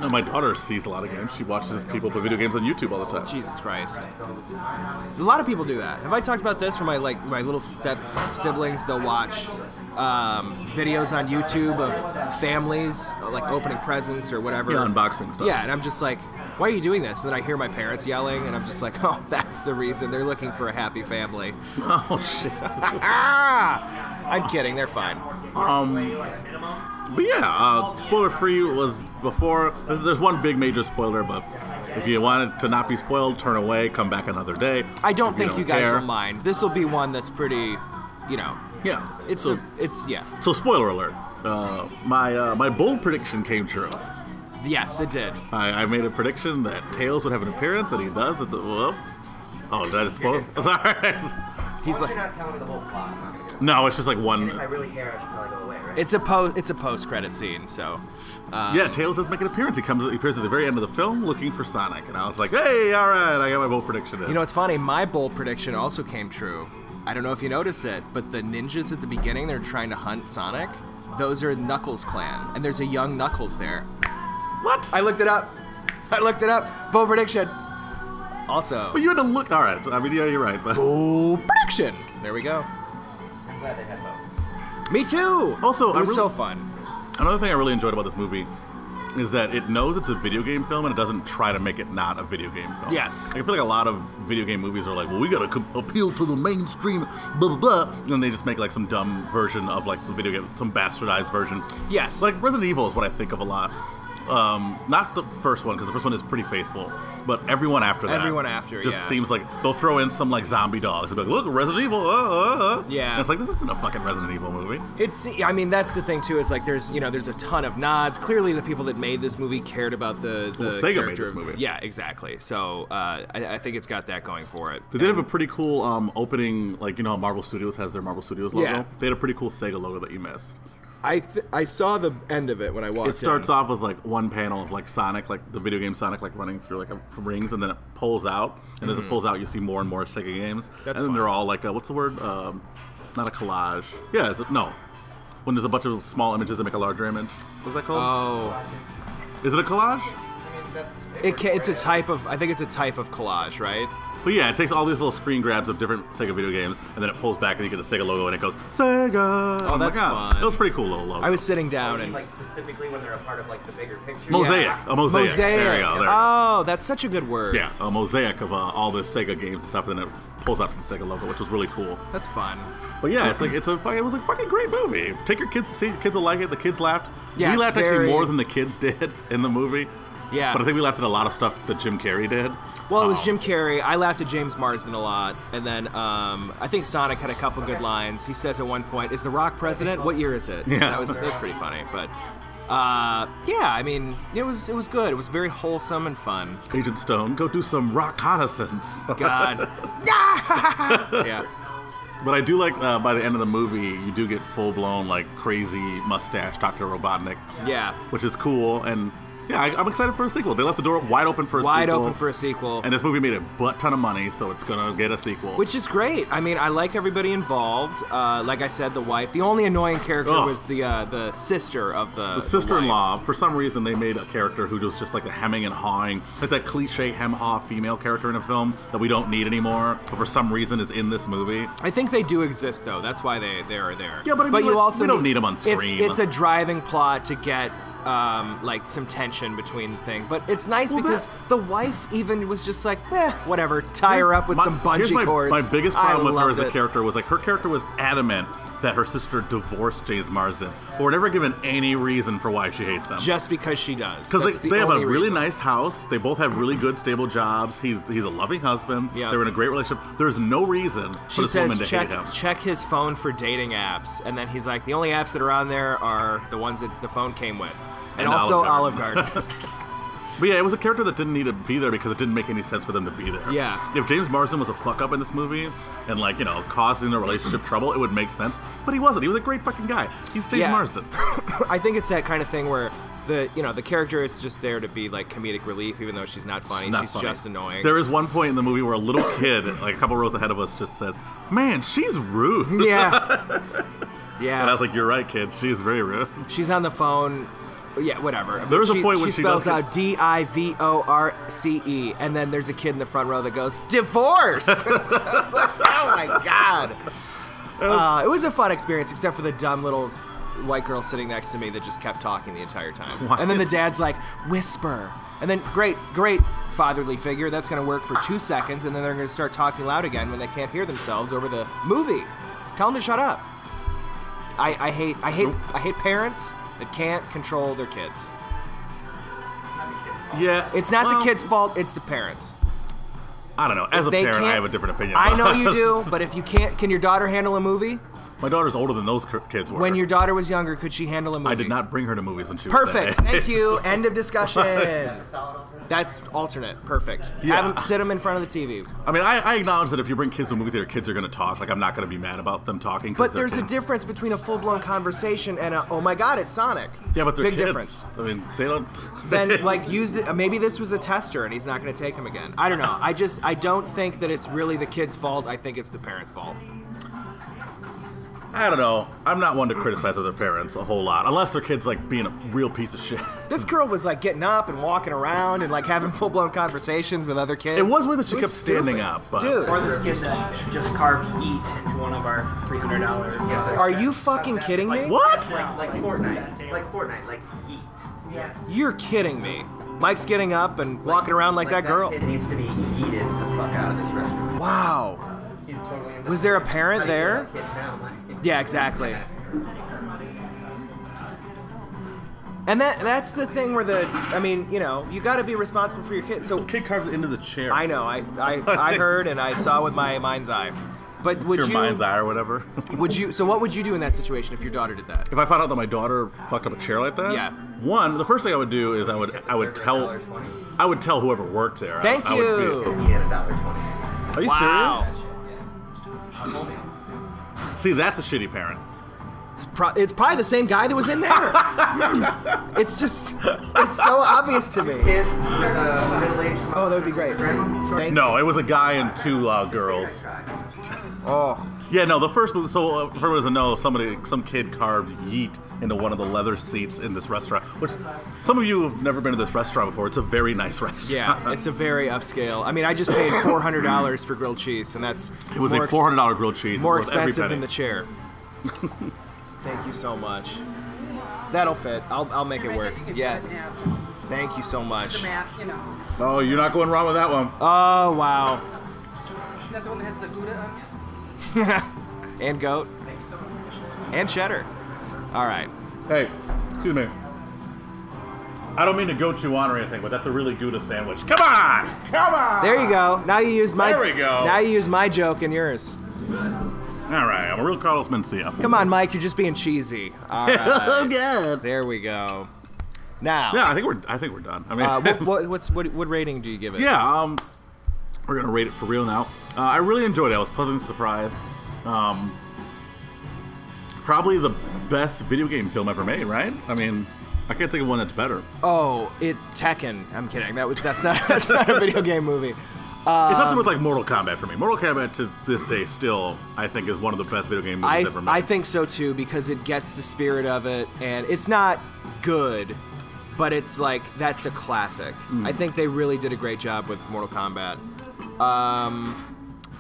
[SPEAKER 1] No, my daughter sees a lot of games. She watches people play video games on YouTube all the time.
[SPEAKER 2] Jesus Christ. A lot of people do that. Have I talked about this for my like my little step siblings? They'll watch um, videos on YouTube of families like opening presents or whatever.
[SPEAKER 1] Yeah, unboxing stuff.
[SPEAKER 2] Yeah, and I'm just like, why are you doing this? And then I hear my parents yelling, and I'm just like, oh, that's the reason. They're looking for a happy family.
[SPEAKER 1] Oh shit.
[SPEAKER 2] I'm kidding. They're fine.
[SPEAKER 1] Um, but yeah, uh, spoiler free was before. There's, there's one big major spoiler, but if you wanted to not be spoiled, turn away, come back another day.
[SPEAKER 2] I don't
[SPEAKER 1] If
[SPEAKER 2] think you, guys
[SPEAKER 1] care.
[SPEAKER 2] will mind. This will be one that's pretty, you know,
[SPEAKER 1] Yeah,
[SPEAKER 2] it's
[SPEAKER 1] so,
[SPEAKER 2] a, it's yeah.
[SPEAKER 1] so spoiler alert. Uh, my uh, my bold prediction came true.
[SPEAKER 2] Yes, it did.
[SPEAKER 1] I, I made a prediction that Tails would have an appearance, and he does. At the whoop. Oh, did I just spoil? Sorry.
[SPEAKER 2] He's
[SPEAKER 3] You're
[SPEAKER 2] like,
[SPEAKER 3] not telling me the whole plot. I'm not gonna-
[SPEAKER 1] no, it's just like
[SPEAKER 3] If I
[SPEAKER 1] one.
[SPEAKER 3] really care, I should probably go away, right?
[SPEAKER 2] it's a post, it's a post credit scene. So, uh,
[SPEAKER 1] Yeah, Tails does make an appearance. He comes, he appears at the very end of the film looking for Sonic, and I was like, "Hey, all right, I got my bold prediction." In.
[SPEAKER 2] you know, it's funny. My bold prediction also came true. I don't know if you noticed it, but the ninjas at the beginning, they're trying to hunt Sonic. Those are Knuckles clan, and there's a young Knuckles there.
[SPEAKER 1] what?
[SPEAKER 2] I looked it up. I looked it up. Bold prediction. Also,
[SPEAKER 1] but you had to look. All right, I mean, yeah, you're right, but
[SPEAKER 2] bold prediction. There we go.
[SPEAKER 3] I'm glad they had both.
[SPEAKER 2] Me too.
[SPEAKER 1] Also,
[SPEAKER 2] it
[SPEAKER 1] I
[SPEAKER 2] was
[SPEAKER 1] really-
[SPEAKER 2] so fun.
[SPEAKER 1] another thing I really enjoyed about this movie is that it knows it's a video game film and it doesn't try to make it not a video game film.
[SPEAKER 2] Yes.
[SPEAKER 1] Like, I feel like a lot of video game movies are like, well, we gotta com- appeal to the mainstream, blah blah blah, and then they just make like some dumb version of like the video game, some bastardized version.
[SPEAKER 2] Yes.
[SPEAKER 1] Like Resident Evil is what I think of a lot. Um, not the first one because the first one is pretty faithful, but everyone after that.
[SPEAKER 2] Everyone after,
[SPEAKER 1] just
[SPEAKER 2] yeah.
[SPEAKER 1] seems like they'll throw in some like zombie dogs and be like, look, Resident Evil. Uh, uh, uh.
[SPEAKER 2] Yeah.
[SPEAKER 1] And it's like this isn't a fucking Resident Evil movie.
[SPEAKER 2] It's. I mean, that's the thing too. Is like there's you know there's a ton of nods. Clearly, the people that made this movie cared about the. the
[SPEAKER 1] Well, Sega made this movie.
[SPEAKER 2] Yeah, exactly. So uh, I, I think it's got that going for it.
[SPEAKER 1] They did have a pretty cool um, opening, like you know Marvel Studios has their Marvel Studios logo.
[SPEAKER 2] Yeah.
[SPEAKER 1] They had a pretty cool Sega logo that you missed.
[SPEAKER 2] I th- I saw the end of it when I watched.
[SPEAKER 1] It starts off with like one panel of like Sonic, like the video game Sonic, like running through like a, rings, and then it pulls out. And as it pulls out, you see more and more Sega games.
[SPEAKER 2] Mm-hmm. That's
[SPEAKER 1] and then
[SPEAKER 2] fun.
[SPEAKER 1] they're all like, a, what's the word? Um, not a collage. Yeah, is it, no. When there's a bunch of small images that make a larger image. What's that called?
[SPEAKER 2] Oh,
[SPEAKER 1] Is it a collage?
[SPEAKER 2] It ca- it's a type of I think it's a type of collage, right?
[SPEAKER 1] But yeah, it takes all these little screen grabs of different Sega video games, and then it pulls back, and you get the Sega logo, and it goes Sega.
[SPEAKER 2] Oh,
[SPEAKER 1] I'm
[SPEAKER 2] that's
[SPEAKER 1] like, ah,
[SPEAKER 2] fun.
[SPEAKER 1] It was a pretty cool little logo.
[SPEAKER 2] I was sitting
[SPEAKER 3] Oh,
[SPEAKER 2] down
[SPEAKER 3] you
[SPEAKER 2] and
[SPEAKER 3] like specifically when they're a part of like the bigger picture.
[SPEAKER 1] mosaic,
[SPEAKER 2] Yeah.
[SPEAKER 1] a mosaic.
[SPEAKER 2] Mosaic.
[SPEAKER 1] There you go. There you go.
[SPEAKER 2] Oh, that's such a good word.
[SPEAKER 1] Yeah, a mosaic of uh, all the Sega games and stuff, and then it pulls out the Sega logo, which was really cool.
[SPEAKER 2] That's fun.
[SPEAKER 1] But yeah, it's like it's a it was a fucking great movie. Take your kids to see. it. Kids will like it. The kids laughed.
[SPEAKER 2] Yeah,
[SPEAKER 1] we laughed
[SPEAKER 2] very-
[SPEAKER 1] actually more than the kids did in the movie.
[SPEAKER 2] Yeah.
[SPEAKER 1] But I think we laughed at a lot of stuff that Jim Carrey did.
[SPEAKER 2] Well, it was
[SPEAKER 1] Um,
[SPEAKER 2] Jim Carrey. I laughed at James Marsden a lot, and then um, I think Sonic had a couple good lines. He says at one point, "Is The Rock president? What year is it?"
[SPEAKER 1] Yeah.
[SPEAKER 2] that was that was pretty funny. But uh, yeah, I mean, it was it was good. It was very wholesome and fun.
[SPEAKER 1] Agent Stone, go do some reconnaissance.
[SPEAKER 2] God, yeah,
[SPEAKER 1] But I do like uh, by the end of the movie, you do get full blown like crazy mustache Dr. Robotnik,
[SPEAKER 2] yeah,
[SPEAKER 1] which is cool. And yeah, I, I'm excited for a sequel. They left the door wide open for a
[SPEAKER 2] wide
[SPEAKER 1] sequel.
[SPEAKER 2] Wide open for a sequel.
[SPEAKER 1] And this movie made a butt ton of money, so it's gonna get a sequel.
[SPEAKER 2] Which is great. I mean, I like everybody involved. Uh, like I said, the wife. The only annoying character
[SPEAKER 1] Ugh.
[SPEAKER 2] was the uh, the sister of the
[SPEAKER 1] the sister-in-law, for some reason, they made a character who was just like a hemming and hawing, like that cliche hem-haw female character in a film that we don't need anymore, but for some reason is in this movie.
[SPEAKER 2] I think they do exist though. That's why they they are there.
[SPEAKER 1] Yeah, but I mean,
[SPEAKER 2] you
[SPEAKER 1] like,
[SPEAKER 2] also
[SPEAKER 1] we don't need them on
[SPEAKER 2] It's,
[SPEAKER 1] screen.
[SPEAKER 2] it's a driving plot to get um, like some tension between the thing. But it's nice
[SPEAKER 1] Well,
[SPEAKER 2] because
[SPEAKER 1] that-
[SPEAKER 2] the wife even was just like, eh, whatever, tie her up with
[SPEAKER 1] my-
[SPEAKER 2] some bungee
[SPEAKER 1] my,
[SPEAKER 2] cords.
[SPEAKER 1] My biggest
[SPEAKER 2] I
[SPEAKER 1] problem with her as a
[SPEAKER 2] it.
[SPEAKER 1] character was like her character was adamant that her sister divorced James Marsden, but we're never given any reason for why she hates him.
[SPEAKER 2] just because she does.
[SPEAKER 1] Because they,
[SPEAKER 2] the
[SPEAKER 1] they have a really
[SPEAKER 2] reason.
[SPEAKER 1] nice house. They both have really good, stable jobs. He, he's a loving husband.
[SPEAKER 2] Yeah.
[SPEAKER 1] They're in a great relationship. There's no reason for
[SPEAKER 2] She
[SPEAKER 1] this woman
[SPEAKER 2] says
[SPEAKER 1] to
[SPEAKER 2] check
[SPEAKER 1] hate him.
[SPEAKER 2] check his phone for dating apps, and then he's like, the only apps that are on there are the ones that the phone came with, and,
[SPEAKER 1] And
[SPEAKER 2] also
[SPEAKER 1] Olive
[SPEAKER 2] Olive
[SPEAKER 1] Garden.
[SPEAKER 2] Garden.
[SPEAKER 1] But yeah, it was a character that didn't need to be there because it didn't make any sense for them to be there.
[SPEAKER 2] Yeah.
[SPEAKER 1] If James Marsden was a fuck up in this movie and like, you know, causing the relationship trouble, it would make sense. But he wasn't. He was a great fucking guy. He's James
[SPEAKER 2] Yeah.
[SPEAKER 1] Marsden.
[SPEAKER 2] I think it's that kind of thing where the you know the character is just there to be like comedic relief, even though she's not funny.
[SPEAKER 1] It's not
[SPEAKER 2] she's
[SPEAKER 1] funny.
[SPEAKER 2] just annoying.
[SPEAKER 1] There is one point in the movie where a little kid, like a couple rows ahead of us, just says, "Man, she's rude."
[SPEAKER 2] yeah, yeah.
[SPEAKER 1] And I was like, "You're right, kid. She's very rude."
[SPEAKER 2] she's on the phone. Yeah, whatever.
[SPEAKER 1] There's a point
[SPEAKER 2] she
[SPEAKER 1] when she
[SPEAKER 2] spells out D I V O R C E, and then there's a kid in the front row that goes divorce. Like, oh my god. Uh, it was a fun experience, except for the dumb little white girl sitting next to me that just kept talking the entire time. And then the dad's like, whisper. And then, great, great fatherly figure. That's going to work for two seconds, and then they're going to start talking loud again when they can't hear themselves over the movie. Tell them to shut up. I, I hate, I hate, I hate parents that can't control their kids.
[SPEAKER 1] Yeah,
[SPEAKER 2] It's not
[SPEAKER 1] well,
[SPEAKER 2] the kid's fault. It's the parents.
[SPEAKER 1] I don't know. As a parent, I have a different opinion.
[SPEAKER 2] I know you do, but if you can't, can your daughter handle a movie?
[SPEAKER 1] My daughter's older than those kids were.
[SPEAKER 2] When your daughter was younger, could she handle a movie?
[SPEAKER 1] I did not bring her to movies when she was
[SPEAKER 2] Perfect. Thank you. End of discussion.
[SPEAKER 3] That's a solid alternative.
[SPEAKER 2] That's alternate. Perfect.
[SPEAKER 1] Yeah.
[SPEAKER 2] Have them sit them in front of the TV.
[SPEAKER 1] I mean, I, I acknowledge that if you bring kids to a movie theater, kids are going to talk. Like, I'm not going to be mad about them talking.
[SPEAKER 2] But there's a difference between a full-blown conversation and a oh my god, it's Sonic.
[SPEAKER 1] Yeah, but they're
[SPEAKER 2] big
[SPEAKER 1] kids.
[SPEAKER 2] difference.
[SPEAKER 1] I mean, they don't.
[SPEAKER 2] Then like use it. Maybe this was a tester and he's not going to take him again. I don't know. I just I don't think that it's really the kid's fault. I think it's the parents' fault.
[SPEAKER 1] I don't know. I'm not one to criticize other parents a whole lot, unless their kids like being a real piece of shit.
[SPEAKER 2] This girl was like getting up and walking around and like having full-blown conversations with other kids.
[SPEAKER 1] It was weird that she kept standing
[SPEAKER 2] stupid.
[SPEAKER 1] up, but-
[SPEAKER 2] Dude,
[SPEAKER 7] Or this kid that just carved eat into one of our $300.
[SPEAKER 3] Yes,
[SPEAKER 2] are you fucking kidding me?
[SPEAKER 1] What?
[SPEAKER 3] Like, like Fortnite. Like Fortnite. Like eat. Yes.
[SPEAKER 2] You're kidding me. Mike's getting up and walking around like, that girl.
[SPEAKER 3] kid needs to be yeeted the fuck out of this restaurant.
[SPEAKER 2] Wow.
[SPEAKER 3] He's totally
[SPEAKER 2] Was there a parent
[SPEAKER 3] How do
[SPEAKER 2] there?
[SPEAKER 3] Get that kid down, like-
[SPEAKER 2] Yeah, exactly. And that that's the thing where the I mean, you know, you got to be responsible for your kids. So
[SPEAKER 1] Some kid carved into the chair.
[SPEAKER 2] I know, I, I I heard and I saw with my mind's eye. But would
[SPEAKER 1] Your
[SPEAKER 2] you
[SPEAKER 1] mind's eye or whatever.
[SPEAKER 2] would you so what would you do in that situation if your daughter did that?
[SPEAKER 1] if I found out that my daughter fucked up a chair like that,
[SPEAKER 2] Yeah.
[SPEAKER 1] One, the first thing I would do is I would I would tell
[SPEAKER 3] $1.20.
[SPEAKER 1] I would tell whoever worked there. I-
[SPEAKER 2] Thank
[SPEAKER 1] I would be-
[SPEAKER 2] you.
[SPEAKER 3] He had a dollar twenty.
[SPEAKER 1] Are you
[SPEAKER 2] Wow.
[SPEAKER 1] serious? See, that's a shitty parent.
[SPEAKER 2] Pro- it's probably the same guy that was in there. it's just, it's so obvious to me.
[SPEAKER 3] Kids with a middle-aged
[SPEAKER 2] Oh, that would be great. Thank
[SPEAKER 1] No, it was a guy and two uh, girls.
[SPEAKER 2] Oh,
[SPEAKER 1] Yeah, no, the first movie. So, uh, for everyone who doesn't know, somebody, some kid carved yeet into one of the leather seats in this restaurant. Which some of you have never been to this restaurant before. It's a very nice restaurant.
[SPEAKER 2] yeah, it's a very upscale. I mean, I just paid four hundred dollars for grilled cheese, and that's
[SPEAKER 1] it was a four hundred dollar grilled cheese.
[SPEAKER 2] more
[SPEAKER 1] It was every
[SPEAKER 2] expensive than the chair. Thank you so much. That'll fit. I'll, I'll make it work. Yeah.
[SPEAKER 8] cut it in half.
[SPEAKER 2] Thank you so much.
[SPEAKER 8] The math, you know.
[SPEAKER 1] Oh, you're not going wrong with that one.
[SPEAKER 2] Oh wow.
[SPEAKER 8] Is that the one that has the Gouda on it?
[SPEAKER 2] And goat. And cheddar. All right.
[SPEAKER 1] Hey, excuse me. I don't mean to goat you on or anything, but that's a really Gouda sandwich. Come on! Come on!
[SPEAKER 2] There you go. Now you use my.
[SPEAKER 1] There we go.
[SPEAKER 2] Now you use my joke and yours.
[SPEAKER 1] All right, I'm a real Carlos Mencia.
[SPEAKER 2] Come on, Mike. You're just being cheesy. All right.
[SPEAKER 1] good.
[SPEAKER 2] there we go. Now.
[SPEAKER 1] Yeah, I think we're I think we're done. I mean,
[SPEAKER 2] Uh, what, what, what's what, what rating do you give it?
[SPEAKER 1] yeah, um, we're gonna rate it for real now. Uh, I really enjoyed it. I was pleasantly surprised. Um, probably the best video game film ever made, right? I mean, I can't think of one that's better.
[SPEAKER 2] Oh, it Tekken. I'm kidding. That was that's not that's not a video game movie.
[SPEAKER 1] it's up there with like Mortal Kombat for me. Mortal Kombat to this day still, I think, is one of the best video game movies
[SPEAKER 2] I
[SPEAKER 1] ever made.
[SPEAKER 2] I think so too because it gets the spirit of it and it's not good, but it's like that's a classic.
[SPEAKER 1] Mm.
[SPEAKER 2] I think they really did a great job with Mortal Kombat. Um,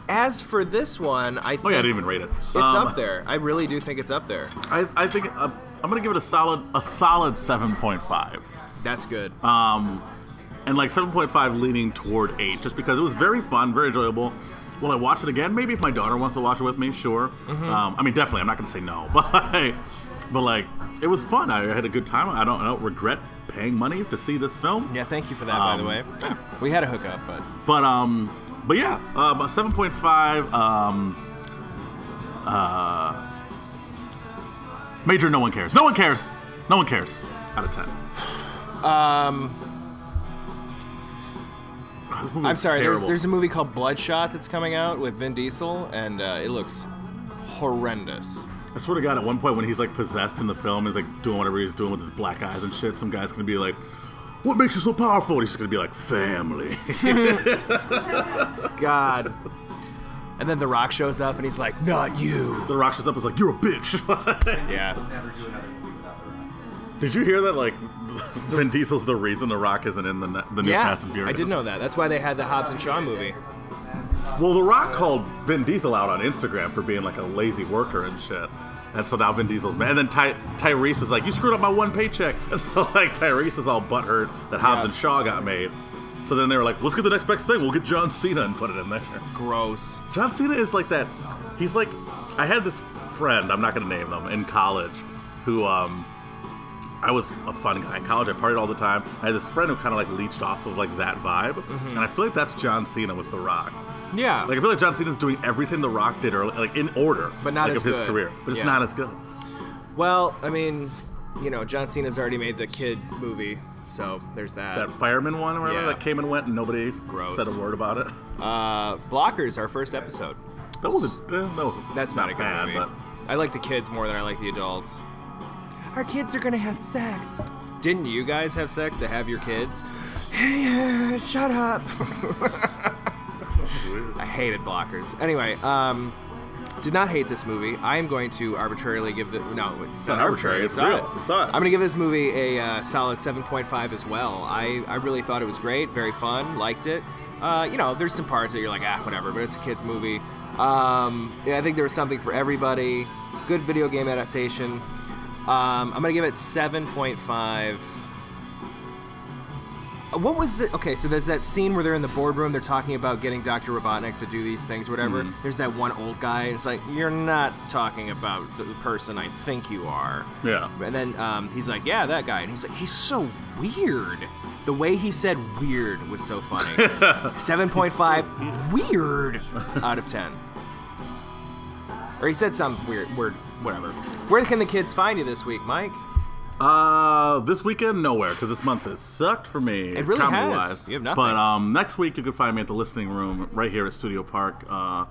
[SPEAKER 2] as for this one, I think
[SPEAKER 1] oh yeah, I didn't even rate it.
[SPEAKER 2] it's
[SPEAKER 1] Um,
[SPEAKER 2] up there. I really do think it's up there.
[SPEAKER 1] I, I think uh, I'm gonna give it a solid a solid 7.5.
[SPEAKER 2] That's good.
[SPEAKER 1] Um, and like 7.5 leaning toward 8 just because it was very fun, very enjoyable. Will I watch it again? Maybe if my daughter wants to watch it with me, sure.
[SPEAKER 2] Mm-hmm.
[SPEAKER 1] Um, I mean, definitely. I'm not going to say no, but but like it was fun. I had a good time. I don't I don't regret paying money to see this film.
[SPEAKER 2] yeah, thank you for that. by the
[SPEAKER 1] Um,
[SPEAKER 2] way, we had a hookup, but
[SPEAKER 1] But um, but yeah, um, a 7.5. Um, uh, major. No one cares. No one cares. No one cares. Out of 10.
[SPEAKER 2] um, I'm sorry. There's there's a movie called Bloodshot that's coming out with Vin Diesel, and uh, it looks horrendous.
[SPEAKER 1] I swear to God, at one point when he's like possessed in the film, he's like doing whatever he's doing with his black eyes and shit. Some guy's gonna be like, "What makes you so powerful?" And he's just gonna be like, "Family."
[SPEAKER 2] God. And then The Rock shows up, and he's like, "Not you."
[SPEAKER 1] the Rock shows up and is like, "You're a bitch."
[SPEAKER 2] Yeah.
[SPEAKER 3] Never do another movie without the Rock.
[SPEAKER 1] Did you hear that? Like, Vin Diesel's the reason the Rock isn't in the the new
[SPEAKER 2] Yeah.
[SPEAKER 1] Fast and Furious.
[SPEAKER 2] I did know that. That's why they had the Hobbs and Shaw movie.
[SPEAKER 1] Well, the Rock called Vin Diesel out on Instagram for being like a lazy worker and shit. And so now Vin Diesel's mad. And then Ty- Tyrese is like, "You screwed up my one paycheck." And so like Tyrese is all butthurt that Hobbs
[SPEAKER 2] Yeah.
[SPEAKER 1] and Shaw got made. So then they were like, "Let's get the next best thing. We'll get John Cena and put it in there."
[SPEAKER 2] Gross.
[SPEAKER 1] John Cena is like that. He's like, I had this friend. I'm not gonna name them in college, who um, I was a fun guy in college. I partied all the time. I had this friend who kind of like leached off of like that vibe,
[SPEAKER 2] Mm-hmm.
[SPEAKER 1] and I feel like that's John Cena with The Rock.
[SPEAKER 2] Yeah.
[SPEAKER 1] Like I feel like John Cena's doing everything The Rock did early, like in order,
[SPEAKER 2] But not
[SPEAKER 1] like,
[SPEAKER 2] as
[SPEAKER 1] of his
[SPEAKER 2] good.
[SPEAKER 1] career, but it's
[SPEAKER 2] Yeah.
[SPEAKER 1] not as good.
[SPEAKER 2] well, I mean, you know, John Cena's already made the kid movie, so there's that.
[SPEAKER 1] That fireman one, remember
[SPEAKER 2] Yeah.
[SPEAKER 1] that came and went, and nobody
[SPEAKER 2] Gross.
[SPEAKER 1] said a word about it.
[SPEAKER 2] Uh, Blockers, our first episode.
[SPEAKER 1] That was a, eh, that was
[SPEAKER 2] That's not, a good
[SPEAKER 1] bad,
[SPEAKER 2] movie.
[SPEAKER 1] but
[SPEAKER 2] I like the kids more than I like the adults. Our kids are gonna have sex. Didn't you guys have sex to have your kids? Hey, uh, shut up. I hated blockers. Anyway, um, did not hate this movie. I am going to arbitrarily give the no, it's not
[SPEAKER 1] not arbitrary,
[SPEAKER 2] arbitrary.
[SPEAKER 1] it's
[SPEAKER 2] I
[SPEAKER 1] real.
[SPEAKER 2] it.
[SPEAKER 1] I saw it.
[SPEAKER 2] I'm gonna give this movie a uh, solid 7.5 as well. I I really thought it was great, very fun, liked it. Uh, you know, there's some parts that you're like, ah, whatever, but it's a kids movie. Um, yeah, I think there was something for everybody. Good video game adaptation. Um, I'm gonna give it 7.5. Uh, What was the okay? So there's that scene where they're in the boardroom. They're talking about getting Dr. Robotnik to do these things, whatever.
[SPEAKER 1] Mm-hmm.
[SPEAKER 2] There's that one old guy. And it's like you're not talking about the person I think you are.
[SPEAKER 1] yeah.
[SPEAKER 2] And then um, he's like, "Yeah, that guy." And he's like, "He's so weird." The way he said "weird" was so funny. Seven point five, weird out of ten. Or he said some weird word, whatever. Where can the kids find you this week, Mike?
[SPEAKER 1] Uh, this weekend nowhere because this month has sucked for me.
[SPEAKER 2] It really has.
[SPEAKER 1] Wise.
[SPEAKER 2] You have nothing.
[SPEAKER 1] But um, next week you can find me at the listening room right here at Studio Park. Uh,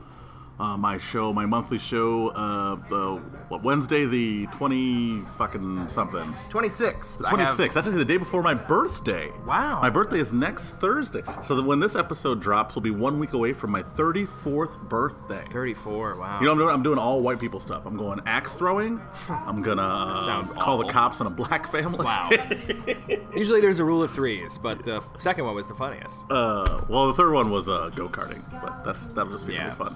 [SPEAKER 1] uh, my show, my monthly show, uh, the what Wednesday, the twenty fucking something.
[SPEAKER 2] 26th.
[SPEAKER 1] The
[SPEAKER 2] I have-
[SPEAKER 1] That's actually the day before my birthday.
[SPEAKER 2] Wow.
[SPEAKER 1] My birthday is next Thursday. So that when this episode drops, we'll be one week away from my 34th birthday.
[SPEAKER 2] 34. Wow.
[SPEAKER 1] You know, I'm doing, I'm doing all white people stuff. I'm going axe throwing. I'm gonna uh,
[SPEAKER 2] sounds
[SPEAKER 1] call the cops on a black family.
[SPEAKER 2] Wow. Usually there's a rule of threes, but the second one was the funniest.
[SPEAKER 1] uh, well, the third one was uh, go karting, but that's that'll just be
[SPEAKER 2] Yeah.
[SPEAKER 1] really fun.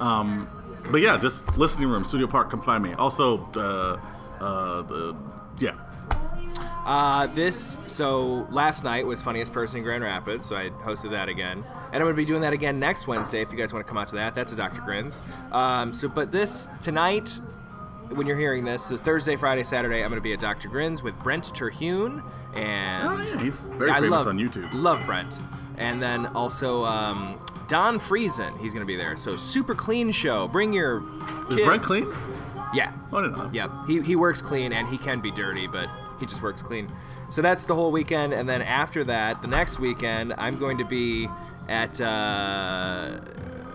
[SPEAKER 1] Um, but yeah, just listening room, Studio Park, come find me. Also, uh, uh, the yeah,
[SPEAKER 2] Uh, this so last night was funniest person in Grand Rapids, so I hosted that again, and I'm gonna be doing that again next Wednesday if you guys want to come out to that. That's a Dr. Grins. Um, so, but this tonight, when you're hearing this, so Thursday, Friday, Saturday, I'm gonna be at Dr. Grins with Brent Terhune, and
[SPEAKER 1] Oh, yeah, he's very
[SPEAKER 2] I
[SPEAKER 1] famous
[SPEAKER 2] love,
[SPEAKER 1] on YouTube.
[SPEAKER 2] Love Brent, and then also um, Don Friesen, he's gonna be there. So super clean show. Bring your
[SPEAKER 1] is. Brent clean?
[SPEAKER 2] Yeah.
[SPEAKER 1] Oh, didn't
[SPEAKER 2] Yep. He, he works clean and he can be dirty, but he just works clean. So that's the whole weekend. And then after that, the next weekend, I'm going to be at uh,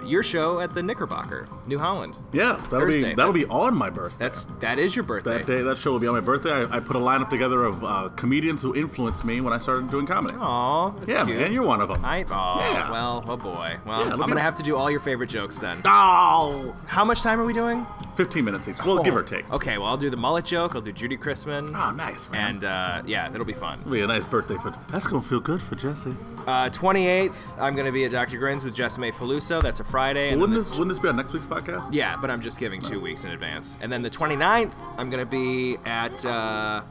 [SPEAKER 2] your show at the Knickerbocker, New Holland.
[SPEAKER 1] Yeah, that'll
[SPEAKER 2] Thursday.
[SPEAKER 1] be that'll be on my birthday.
[SPEAKER 2] That's that is your birthday.
[SPEAKER 1] that day. That show will be on my birthday. I, I put a lineup together of uh, comedians who influenced me when I started doing comedy.
[SPEAKER 2] Aw, that's
[SPEAKER 1] yeah,
[SPEAKER 2] cute.
[SPEAKER 1] man, you're one of them.
[SPEAKER 2] I, oh,
[SPEAKER 1] Yeah.
[SPEAKER 2] well, oh boy. Well,
[SPEAKER 1] Yeah,
[SPEAKER 2] I'm gonna have to do all your favorite jokes then.
[SPEAKER 1] Oh,
[SPEAKER 2] How much time are we doing?
[SPEAKER 1] 15 minutes each. Well, give or take.
[SPEAKER 2] Okay, well, I'll do the mullet joke. I'll do Judy Chrisman.
[SPEAKER 1] Oh, nice, man.
[SPEAKER 2] And uh, yeah, it'll be fun.
[SPEAKER 1] It'll be a nice birthday for. That's gonna feel good for Jesse.
[SPEAKER 2] Uh, 28th, I'm going to be at Dr. Grins with Jessimae Peluso. That's a Friday. and
[SPEAKER 1] Wouldn't
[SPEAKER 2] then
[SPEAKER 1] this wouldn't this be on next week's podcast?
[SPEAKER 2] yeah, but I'm just giving two weeks in advance. And then the 29th, I'm going to be at uh,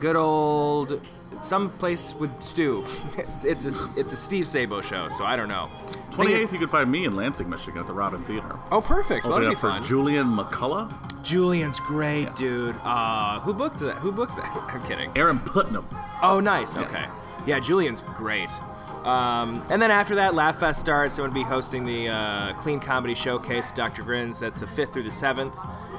[SPEAKER 2] good old some place with Stu. it's, it's a it's a Steve Sabo show, so I don't know.
[SPEAKER 1] 28th, you can find me in Lansing, Michigan, at the Robin Theater.
[SPEAKER 2] Oh, perfect. Well,
[SPEAKER 1] Opening
[SPEAKER 2] that'll
[SPEAKER 1] up
[SPEAKER 2] be
[SPEAKER 1] for
[SPEAKER 2] fun.
[SPEAKER 1] Julian McCullough,
[SPEAKER 2] Julian's great, dude. Uh, who booked that? Who books that? I'm kidding.
[SPEAKER 1] Aaron Putnam.
[SPEAKER 2] Oh, nice. Okay. Yeah, Julian's great. Um, and then after that, Laugh Fest starts. I'm going to be hosting the uh, Clean Comedy Showcase Dr. Grins. That's the 5th through the 7th.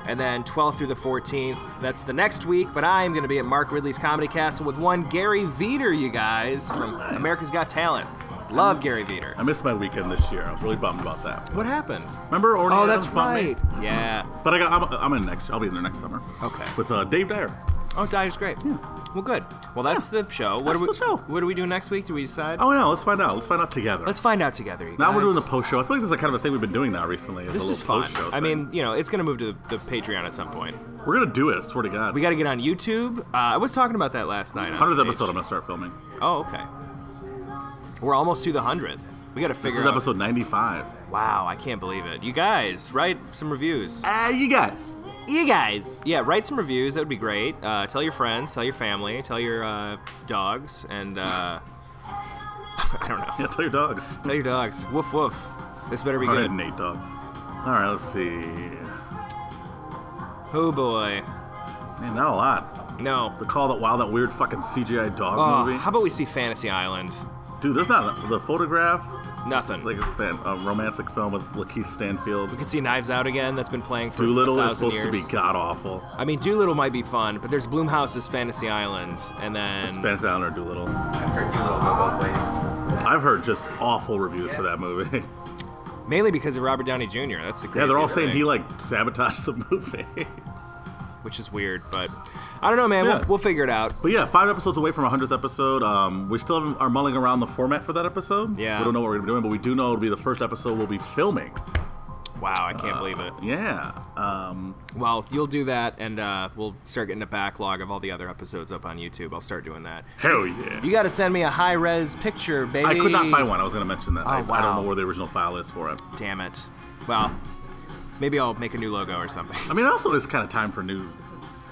[SPEAKER 2] And then 12th through the 14th. That's the next week. But I'm going to be at Mark Ridley's Comedy Castle with one Gary Vider, you guys, from
[SPEAKER 1] nice.
[SPEAKER 2] America's Got Talent. Love Gary Vider.
[SPEAKER 1] I missed my weekend this year. I was really bummed about that.
[SPEAKER 2] What happened?
[SPEAKER 1] Remember Orny
[SPEAKER 2] Oh,
[SPEAKER 1] Adams
[SPEAKER 2] that's
[SPEAKER 1] bumped me?
[SPEAKER 2] right. Yeah.
[SPEAKER 1] But I got I'm, I'm in next. I'll be in there next summer.
[SPEAKER 2] Okay.
[SPEAKER 1] With uh, Dave Dyer.
[SPEAKER 2] Oh, Dyer's great. Well, good. Well, that's the show. What
[SPEAKER 1] That's
[SPEAKER 2] do we
[SPEAKER 1] the show.
[SPEAKER 2] What do we do next week? Do we decide?
[SPEAKER 1] Oh no, let's find out. Let's find out together.
[SPEAKER 2] Let's find out together.
[SPEAKER 1] Now we're doing the post show. I feel like this is the kind of a thing we've been doing now recently.
[SPEAKER 2] This
[SPEAKER 1] a
[SPEAKER 2] is fun. I mean, you know, it's going to move to the, the Patreon at some point.
[SPEAKER 1] we're gonna do it. I swear to God.
[SPEAKER 2] We got to get on YouTube. Uh, I was talking about that last night.
[SPEAKER 1] hundredth episode. I'm gonna start filming.
[SPEAKER 2] Oh, okay. We're almost to the hundredth. We got to figure.
[SPEAKER 1] This is
[SPEAKER 2] out.
[SPEAKER 1] episode 95.
[SPEAKER 2] Wow, I can't believe it. You guys, write some reviews.
[SPEAKER 1] Ah, you guys.
[SPEAKER 2] You guys, yeah, write some reviews. That would be great. Uh, tell your friends, tell your family, tell your uh, dogs, and uh, I don't know.
[SPEAKER 1] Yeah, tell your dogs.
[SPEAKER 2] Tell your dogs. Woof woof. This better be
[SPEAKER 1] All right,
[SPEAKER 2] good.
[SPEAKER 1] Nate dog. All right, let's see.
[SPEAKER 2] Oh boy.
[SPEAKER 1] Man, not a lot.
[SPEAKER 2] No.
[SPEAKER 1] The call that wow, that weird fucking CGI dog
[SPEAKER 2] Oh,
[SPEAKER 1] movie.
[SPEAKER 2] how about we see Fantasy Island?
[SPEAKER 1] Dude, there's not the photograph.
[SPEAKER 2] Nothing.
[SPEAKER 1] It's like a, fan, a romantic film with Lakeith Stanfield.
[SPEAKER 2] We can see Knives Out again. That's been playing for
[SPEAKER 1] Dolittle
[SPEAKER 2] a
[SPEAKER 1] is
[SPEAKER 2] thousand
[SPEAKER 1] supposed to be god awful.
[SPEAKER 2] I mean, Dolittle might be fun, but there's Blumhouse's Fantasy Island, and then
[SPEAKER 1] Fantasy Island or Dolittle.
[SPEAKER 3] I've heard Dolittle go both ways.
[SPEAKER 1] I've heard just awful reviews for that movie.
[SPEAKER 2] mainly because of Robert Downey Jr. That's the
[SPEAKER 1] yeah, they're all
[SPEAKER 2] craziest
[SPEAKER 1] saying
[SPEAKER 2] thing,
[SPEAKER 1] he like sabotaged the movie.
[SPEAKER 2] which is weird, but I don't know, man.
[SPEAKER 1] Yeah.
[SPEAKER 2] We'll, we'll figure it out.
[SPEAKER 1] But yeah, five episodes away from a hundredth episode. Um, we still are mulling around the format for that episode.
[SPEAKER 2] Yeah.
[SPEAKER 1] we don't know what we're gonna be doing, but we do know it'll be the first episode we'll be filming.
[SPEAKER 2] Wow, I can't believe it.
[SPEAKER 1] Yeah. Um,
[SPEAKER 2] Well, you'll do that, and uh, we'll start getting a backlog of all the other episodes up on YouTube. I'll start doing that.
[SPEAKER 1] hell yeah.
[SPEAKER 2] You got to send me a high res picture, baby.
[SPEAKER 1] I could not find one. I was gonna mention that.
[SPEAKER 2] Oh,
[SPEAKER 1] I, I don't know where the original file is for it.
[SPEAKER 2] Damn it. Well, maybe I'll make a new logo or something.
[SPEAKER 1] I mean, also it's kind of time for new,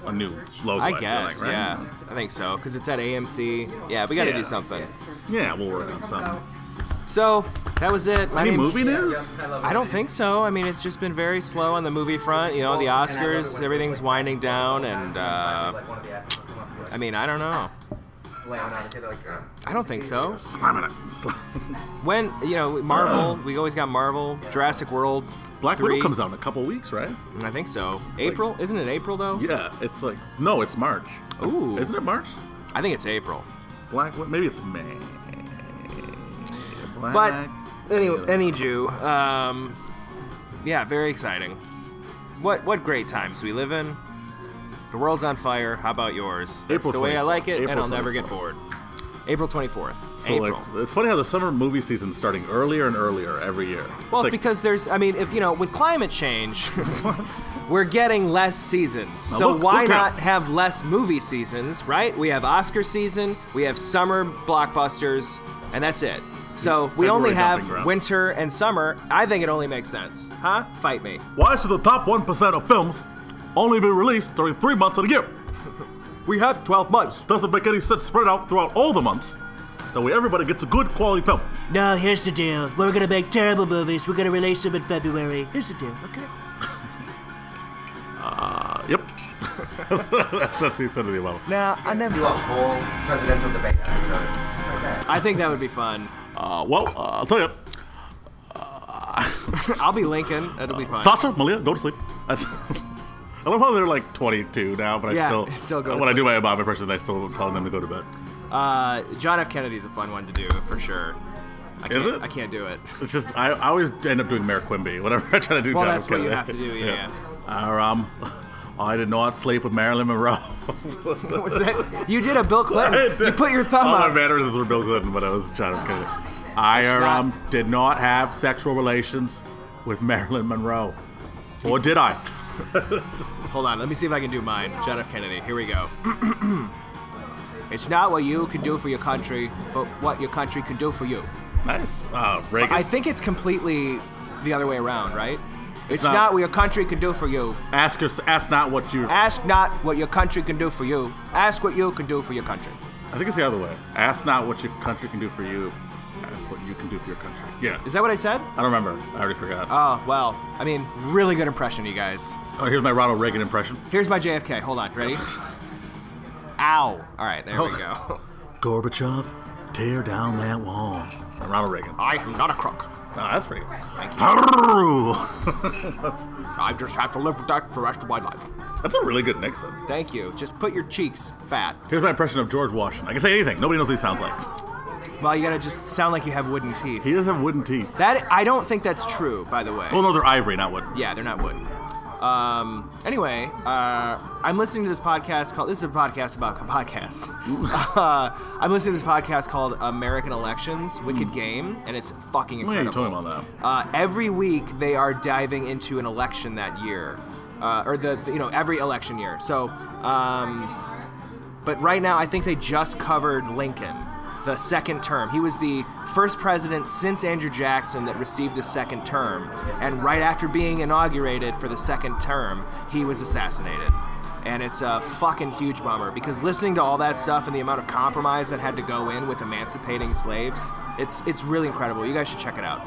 [SPEAKER 1] a new logo.
[SPEAKER 2] I
[SPEAKER 1] feel
[SPEAKER 2] guess,
[SPEAKER 1] like, right?
[SPEAKER 2] yeah. I think so, because it's at AMC. Yeah, we got to
[SPEAKER 1] Yeah.
[SPEAKER 2] do something.
[SPEAKER 1] Yeah, we'll work on something.
[SPEAKER 2] So, that was it. My
[SPEAKER 1] Any movie news?
[SPEAKER 2] I don't think so. I mean, it's just been very slow on the movie front. You know, the Oscars, everything's winding down, and uh,
[SPEAKER 3] Like one of the actors would come up here,
[SPEAKER 2] I mean, I don't know.
[SPEAKER 3] slamming on the kid, like,
[SPEAKER 2] I don't think so.
[SPEAKER 1] Slamming it.
[SPEAKER 2] When you know Marvel, we always got Marvel, Jurassic World.
[SPEAKER 1] Black
[SPEAKER 2] 3.
[SPEAKER 1] Widow comes out in a couple weeks, right?
[SPEAKER 2] I think so. April, isn't it April though?
[SPEAKER 1] Yeah, it's like no, it's March.
[SPEAKER 2] Ooh.
[SPEAKER 1] Isn't it March?
[SPEAKER 2] I think it's April.
[SPEAKER 1] Black maybe it's May.
[SPEAKER 2] But
[SPEAKER 1] Black
[SPEAKER 2] any
[SPEAKER 1] Widow.
[SPEAKER 2] any Jew. Um, yeah, very exciting. What what great times we live in. The world's on fire. How about yours? That's
[SPEAKER 1] April
[SPEAKER 2] the way I like it, and I'll never get bored. April 24th.
[SPEAKER 1] So
[SPEAKER 2] April.
[SPEAKER 1] like, it's funny how the summer movie season's starting earlier and earlier every year.
[SPEAKER 2] Well, it's
[SPEAKER 1] like,
[SPEAKER 2] because there's, I mean, if you know, with climate change, we're getting less seasons. So
[SPEAKER 1] look-
[SPEAKER 2] why
[SPEAKER 1] look out.
[SPEAKER 2] not have less movie seasons, right? We have Oscar season, we have summer blockbusters, and that's it. So we
[SPEAKER 1] February
[SPEAKER 2] only have winter and summer. I think it only makes sense, huh? Fight me.
[SPEAKER 1] why should the top one percent of films only be released during three months of the year?
[SPEAKER 2] We have 12 months.
[SPEAKER 1] Doesn't make any sense spread out throughout all the months. That way everybody gets a good quality film.
[SPEAKER 10] No, here's the deal. We're gonna make terrible movies. We're gonna release them in February. Here's the deal, okay?
[SPEAKER 1] Uh, yep. That's the extent of the above.
[SPEAKER 2] Now, I never.
[SPEAKER 3] Do a whole presidential debate episode. Just like that.
[SPEAKER 2] I think that would be fun.
[SPEAKER 1] Uh, well, uh, I'll tell you.
[SPEAKER 2] I'll be Lincoln. That'll be fun.
[SPEAKER 1] Sasha, Malia, go to sleep. That's. I love how they're like 22 now, but I
[SPEAKER 2] Yeah,
[SPEAKER 1] still,
[SPEAKER 2] it's still go to
[SPEAKER 1] when I do my Obama impression, I still telling them to go to bed.
[SPEAKER 2] Uh, John F. Kennedy's a fun one to do for sure. I
[SPEAKER 1] Is
[SPEAKER 2] can't,
[SPEAKER 1] it?
[SPEAKER 2] I can't do it.
[SPEAKER 1] It's just I, I always end up doing Mayor Quimby whenever I try to do.
[SPEAKER 2] Well,
[SPEAKER 1] John
[SPEAKER 2] that's
[SPEAKER 1] F.
[SPEAKER 2] what you have to do, yeah,
[SPEAKER 1] Uh, um, I did not sleep with Marilyn Monroe.
[SPEAKER 2] What's that? You did a Bill
[SPEAKER 1] I
[SPEAKER 2] Clinton. You put your thumb
[SPEAKER 1] All
[SPEAKER 2] up.
[SPEAKER 1] my mannerisms were Bill Clinton, but I was John F. Kennedy. I um, did not have sexual relations with Marilyn Monroe, or did I?
[SPEAKER 2] Hold on, let me see if I can do mine. John F. Kennedy. Here we go. it's not what you can do for your country, but what your country can do for you.
[SPEAKER 1] Nice. Uh, Reagan.
[SPEAKER 2] I think it's completely the other way around, right? It's,
[SPEAKER 1] not-
[SPEAKER 2] not, what your country can do for you.
[SPEAKER 1] ask your, ask not what you.
[SPEAKER 2] Ask not what your country can do for you. Ask what you can do for your country.
[SPEAKER 1] I think it's the other way. Ask not what your country can do for you. Ask what you can do for your country. Yeah.
[SPEAKER 2] Is that what I said?
[SPEAKER 1] I don't remember. I already forgot.
[SPEAKER 2] Oh, well, I mean, really good impression, you guys.
[SPEAKER 1] oh, here's my Ronald Reagan impression.
[SPEAKER 2] Here's my JFK. Hold on, ready? Ow. All right, there we oh. go.
[SPEAKER 1] Gorbachev, tear down that wall. Ronald Reagan.
[SPEAKER 2] I am not a crook.
[SPEAKER 1] Oh, that's pretty good.
[SPEAKER 2] Thank you. I just have to live with that for the rest of my life.
[SPEAKER 1] that's a really good Nixon.
[SPEAKER 2] Thank you. Just put your cheeks fat.
[SPEAKER 1] Here's my impression of George Washington. I can say anything. Nobody knows what he sounds like.
[SPEAKER 2] Well, you gotta just sound like you have wooden teeth.
[SPEAKER 1] He does have wooden teeth.
[SPEAKER 2] That I don't think that's true, by the way.
[SPEAKER 1] Oh no, they're ivory, not wood.
[SPEAKER 2] Yeah, they're not wood. Um, anyway, uh, I'm listening to this podcast called. This is a podcast about podcasts. uh, I'm listening to this podcast called American Elections: Wicked Game, and it's fucking
[SPEAKER 1] Hmm. Yeah,
[SPEAKER 2] incredible.
[SPEAKER 1] you me about
[SPEAKER 2] Uh, every week they are diving into an election that year, uh, or the the- you know every election year. So, um, but right now I think they just covered Lincoln, the second term. He was the first president since Andrew Jackson that received a second term, and right after being inaugurated for the second term, he was assassinated. And it's a fucking huge bummer because listening to all that stuff and the amount of compromise that had to go in with emancipating slaves, it's it's really incredible. You guys should check it out.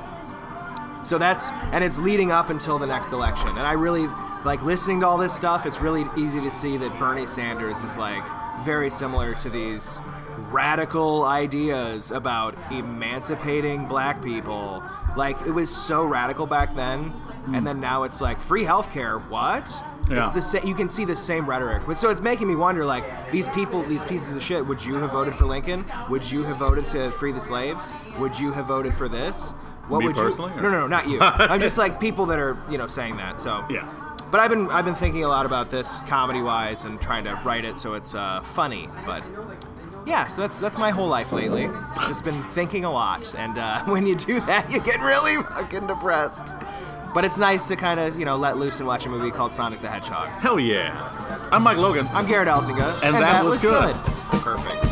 [SPEAKER 2] So that's and it's leading up until the next election. And I really like listening to all this stuff. It's really easy to see that Bernie Sanders is like very similar to these radical ideas about emancipating black people. Like it was so radical back then, and then now it's like free healthcare. What?
[SPEAKER 1] Yeah.
[SPEAKER 2] It's the same. you can see the same rhetoric. But so it's making me wonder like these people, these pieces of shit, would you have voted for Lincoln? Would you have voted to free the slaves? Would you have voted for this? What
[SPEAKER 1] Me
[SPEAKER 2] would
[SPEAKER 1] personally,
[SPEAKER 2] you No, no, no, not you. I'm just like people that are, you know, saying that. So
[SPEAKER 1] Yeah.
[SPEAKER 2] But I've been I've been thinking a lot about this comedy wise and trying to write it so it's uh, funny. But yeah, so that's that's my whole life lately. Just been thinking a lot, and uh, when you do that, you get really fucking depressed. But it's nice to kind of you know let loose and watch a movie called Sonic the Hedgehog.
[SPEAKER 1] Hell yeah. I'm Mike Logan.
[SPEAKER 2] I'm Garrett Elzinga,
[SPEAKER 1] And that was good.